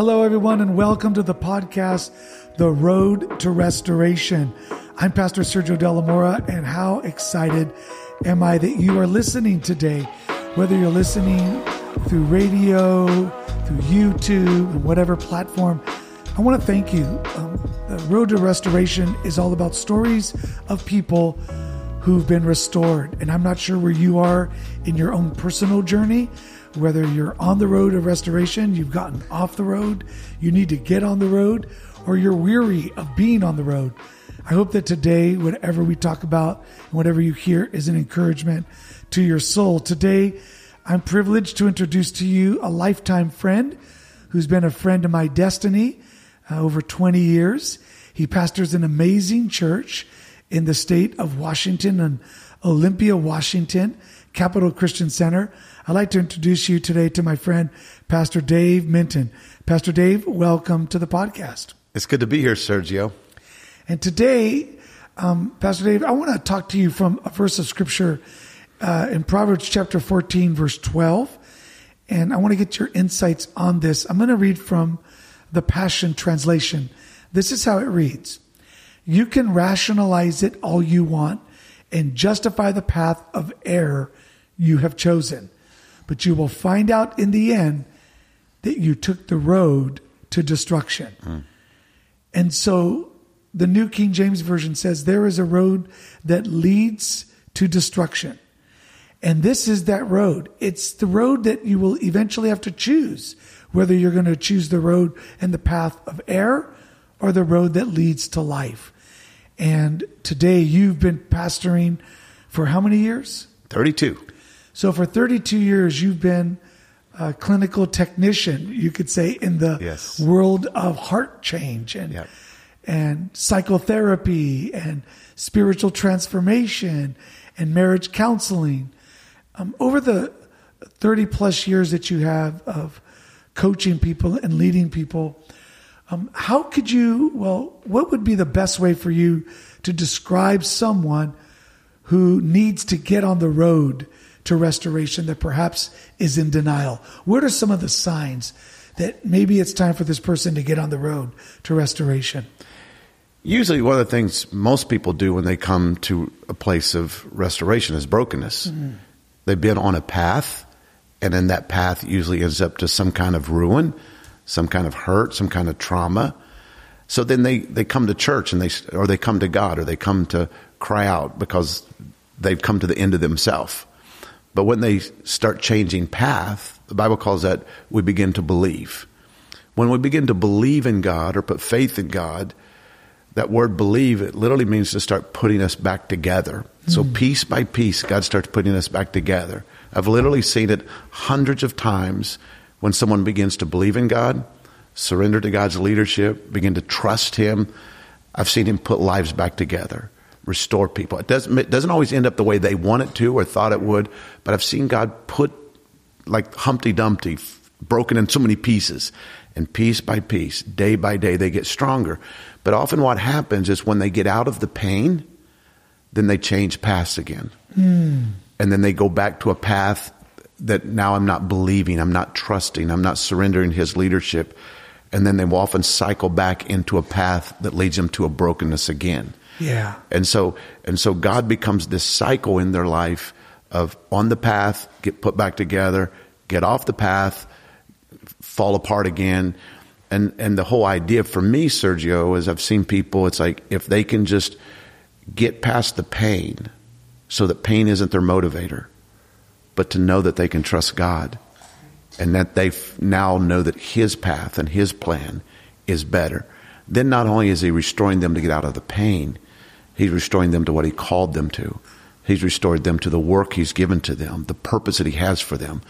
Hello, everyone, and welcome to the podcast, The Road to Restoration. I'm Pastor Sergio de la Mora, and how excited am I that you are listening today? Whether you're listening through radio, through YouTube, and whatever platform, I want to thank you. Um, the Road to Restoration is all about stories of people who've been restored. And I'm not sure where you are in your own personal journey, whether you're on the road of restoration, you've gotten off the road, you need to get on the road, or you're weary of being on the road. I hope that today, whatever we talk about and whatever you hear is an encouragement to your soul. Today, I'm privileged to introduce to you a lifetime friend who's been a friend of my destiny uh, over 20 years. He pastors an amazing church in the state of Washington and Olympia, Washington, Capital Christian Center. I'd like to introduce you today to my friend, Pastor Dave Minton. Pastor Dave, welcome to the podcast. It's good to be here, Sergio. And today, um, Pastor Dave, I want to talk to you from a verse of scripture uh, in Proverbs chapter 14, verse 12. And I want to get your insights on this. I'm going to read from the Passion Translation. This is how it reads You can rationalize it all you want and justify the path of error you have chosen, but you will find out in the end that you took the road to destruction. Mm. And so the New King James Version says, There is a road that leads to destruction. And this is that road. It's the road that you will eventually have to choose, whether you're going to choose the road and the path of error or the road that leads to life. And today you've been pastoring for how many years? 32. So for 32 years, you've been a clinical technician, you could say, in the yes. world of heart change and, yep. and psychotherapy and spiritual transformation and marriage counseling. Um, over the 30 plus years that you have of coaching people and leading people, um, how could you, well, what would be the best way for you to describe someone who needs to get on the road to restoration that perhaps is in denial? What are some of the signs that maybe it's time for this person to get on the road to restoration? Usually, one of the things most people do when they come to a place of restoration is brokenness. Mm-hmm. They've been on a path, and then that path usually ends up to some kind of ruin some kind of hurt, some kind of trauma. So then they, they come to church and they, or they come to God or they come to cry out because they've come to the end of themselves. But when they start changing path, the Bible calls that we begin to believe. When we begin to believe in God or put faith in God, that word believe, it literally means to start putting us back together. Mm. So piece by piece, God starts putting us back together. I've literally seen it hundreds of times when someone begins to believe in God, surrender to God's leadership, begin to trust Him, I've seen Him put lives back together, restore people. It doesn't, it doesn't always end up the way they want it to or thought it would, but I've seen God put like Humpty Dumpty, broken in so many pieces. And piece by piece, day by day, they get stronger. But often what happens is when they get out of the pain, then they change paths again. Mm. And then they go back to a path that now I'm not believing, I'm not trusting, I'm not surrendering his leadership. And then they will often cycle back into a path that leads them to a brokenness again. Yeah. And so and so God becomes this cycle in their life of on the path, get put back together, get off the path, fall apart again. And and the whole idea for me, Sergio, is I've seen people, it's like if they can just get past the pain so that pain isn't their motivator but to know that they can trust God and that they now know that His path and His plan is better. Then not only is He restoring them to get out of the pain, He's restoring them to what He called them to. He's restored them to the work He's given to them, the purpose that He has for them.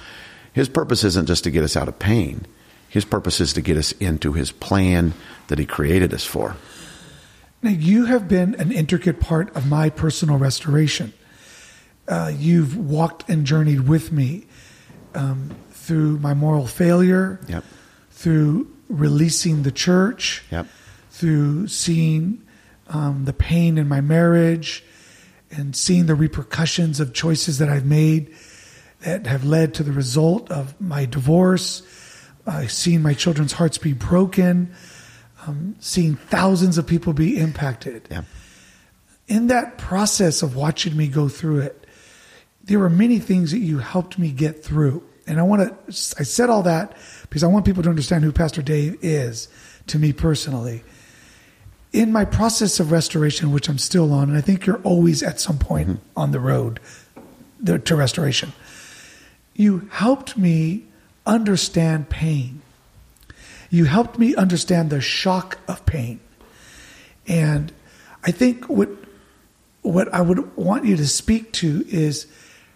His purpose isn't just to get us out of pain. His purpose is to get us into His plan that He created us for. Now, you have been an intricate part of my personal restoration uh, you've walked and journeyed with me um, through my moral failure, yep. through releasing the church, yep. through seeing um, the pain in my marriage, and seeing the repercussions of choices that I've made that have led to the result of my divorce. uh, seeing my children's hearts be broken, um, seeing thousands of people be impacted. Yeah. In that process of watching me go through it, there were many things that you helped me get through. And I want to, I said all that because I want people to understand who Pastor Dave is to me personally. In my process of restoration, which I'm still on, and I think you're always at some point mm-hmm. on the road to restoration, you helped me understand pain. You helped me understand the shock of pain. And I think what what I would want you to speak to is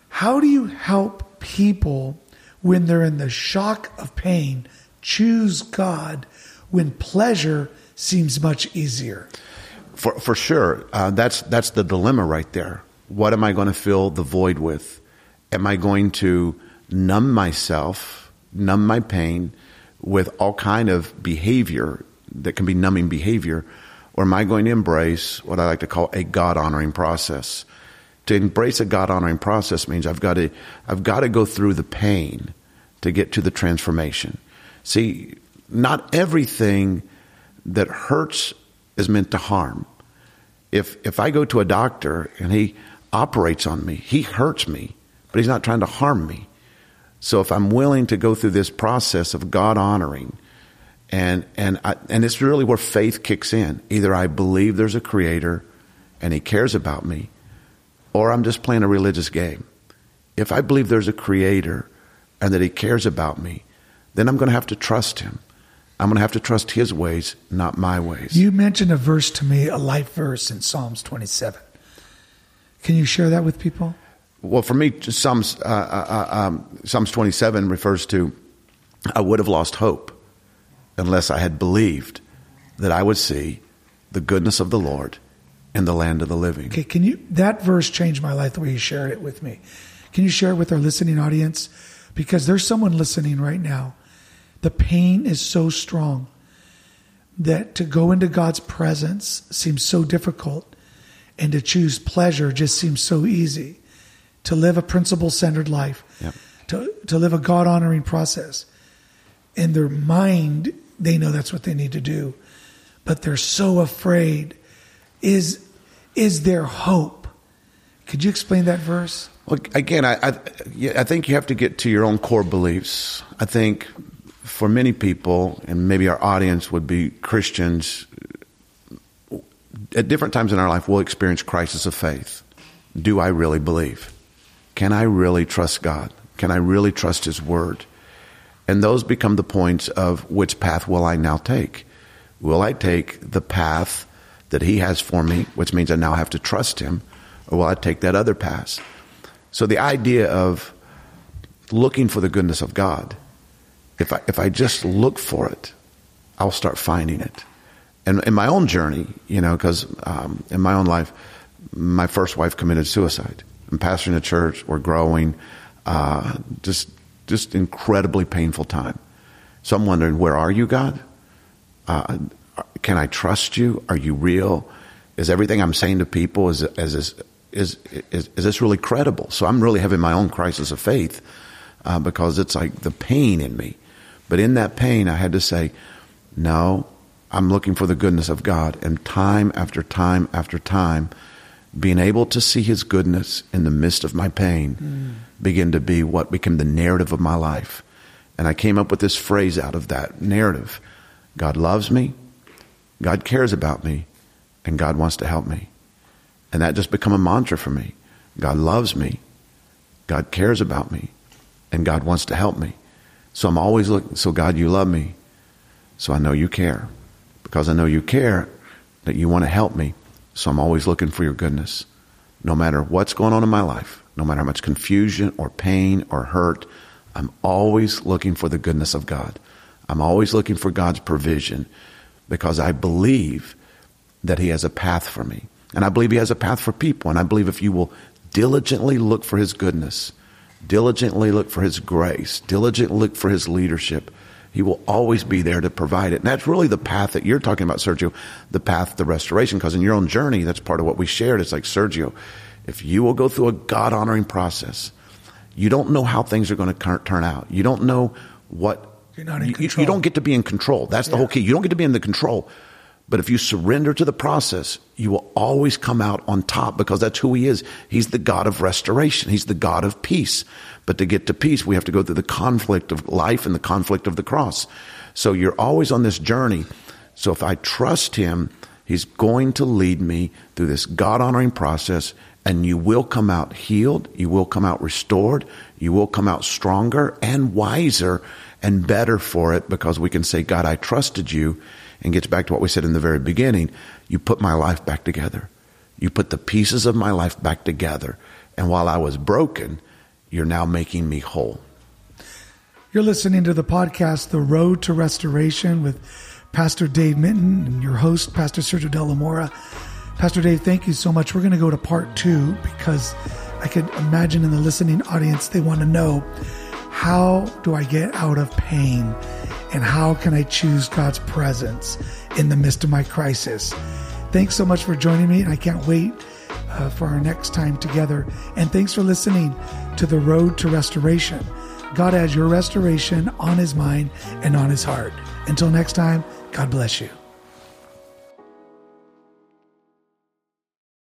how do you help people when they're in the shock of pain choose God when pleasure seems much easier? For for sure, uh, that's that's the dilemma right there. What am I going to fill the void with? Am I going to numb myself, numb my pain with all kind of behavior that can be numbing behavior, or am I going to embrace what I like to call a God honoring process? To embrace a God honoring process means I've got to I've got to go through the pain to get to the transformation. See, not everything that hurts is meant to harm. If if I go to a doctor and he operates on me, he hurts me, but he's not trying to harm me. So if I'm willing to go through this process of God honoring, and and I, and it's really where faith kicks in. Either I believe there's a creator and he cares about me, or I'm just playing a religious game. If I believe there's a creator and that he cares about me, then I'm going to have to trust him. I'm going to have to trust his ways, not my ways. You mentioned a verse to me, a life verse in Psalms 27. Can you share that with people? Well, for me, Psalms, uh, uh, um, Psalms 27 refers to I would have lost hope unless I had believed that I would see the goodness of the Lord in the land of the living. Okay, can you, that verse changed my life the way you shared it with me. Can you share it with our listening audience? Because there's someone listening right now. The pain is so strong that to go into God's presence seems so difficult and to choose pleasure just seems so easy to live a principle centered life, yep. to, to live a God honoring process. In their mind, they know that's what they need to do, but they're so afraid. Is, is there hope? Could you explain that verse? Well, again, I, I, I think you have to get to your own core beliefs. I think for many people, and maybe our audience would be Christians, at different times in our life, we'll experience crisis of faith. Do I really believe? Can I really trust God? Can I really trust His Word? And those become the points of which path will I now take? Will I take the path that He has for me, which means I now have to trust Him, or will I take that other path? So the idea of looking for the goodness of God, if I, if I just look for it, I'll start finding it. And in my own journey, you know, because um, in my own life, my first wife committed suicide. I'm pastoring a church. We're growing. Uh, just, just incredibly painful time. So I'm wondering, where are you, God? Uh, can I trust you? Are you real? Is everything I'm saying to people is is is is, is, is this really credible? So I'm really having my own crisis of faith uh, because it's like the pain in me. But in that pain, I had to say, no, I'm looking for the goodness of God. And time after time after time, being able to see his goodness in the midst of my pain mm. begin to be what became the narrative of my life. And I came up with this phrase out of that narrative God loves me, God cares about me, and God wants to help me. And that just became a mantra for me. God loves me, God cares about me, and God wants to help me. So I'm always looking, so God, you love me. So I know you care. Because I know you care, that you want to help me so I'm always looking for your goodness. No matter what's going on in my life, no matter how much confusion or pain or hurt, I'm always looking for the goodness of God. I'm always looking for God's provision because I believe that He has a path for me. And I believe He has a path for people. And I believe if you will diligently look for His goodness, diligently look for His grace, diligently look for His leadership, he will always be there to provide it. And that's really the path that you're talking about, Sergio, the path to restoration. Because in your own journey, that's part of what we shared. It's like, Sergio, if you will go through a God honoring process, you don't know how things are going to turn out. You don't know what You're not in you, control. you don't get to be in control. That's the Yeah. whole key. You don't get to be in the control. But if you surrender to the process, you will always come out on top because that's who he is. He's the God of restoration. He's the God of peace. But to get to peace, we have to go through the conflict of life and the conflict of the cross. So you're always on this journey. So if I trust him, he's going to lead me through this God honoring process and you will come out healed. You will come out restored. You will come out stronger and wiser and better for it because we can say, God, I trusted you and gets back to what we said in the very beginning. You put my life back together. You put the pieces of my life back together. And while I was broken, you're now making me whole. You're listening to the podcast, The Road to Restoration, with Pastor Dave Minton and your host, Pastor Sergio de la Mora. Pastor Dave, thank you so much. We're going to go to part two because I could imagine in the listening audience, they want to know how do I get out of pain and how can I choose God's presence in the midst of my crisis? Thanks so much for joining me, and I can't wait uh, for our next time together. And thanks for listening to The Road to Restoration. God has your restoration on his mind and on his heart. Until next time, God bless you.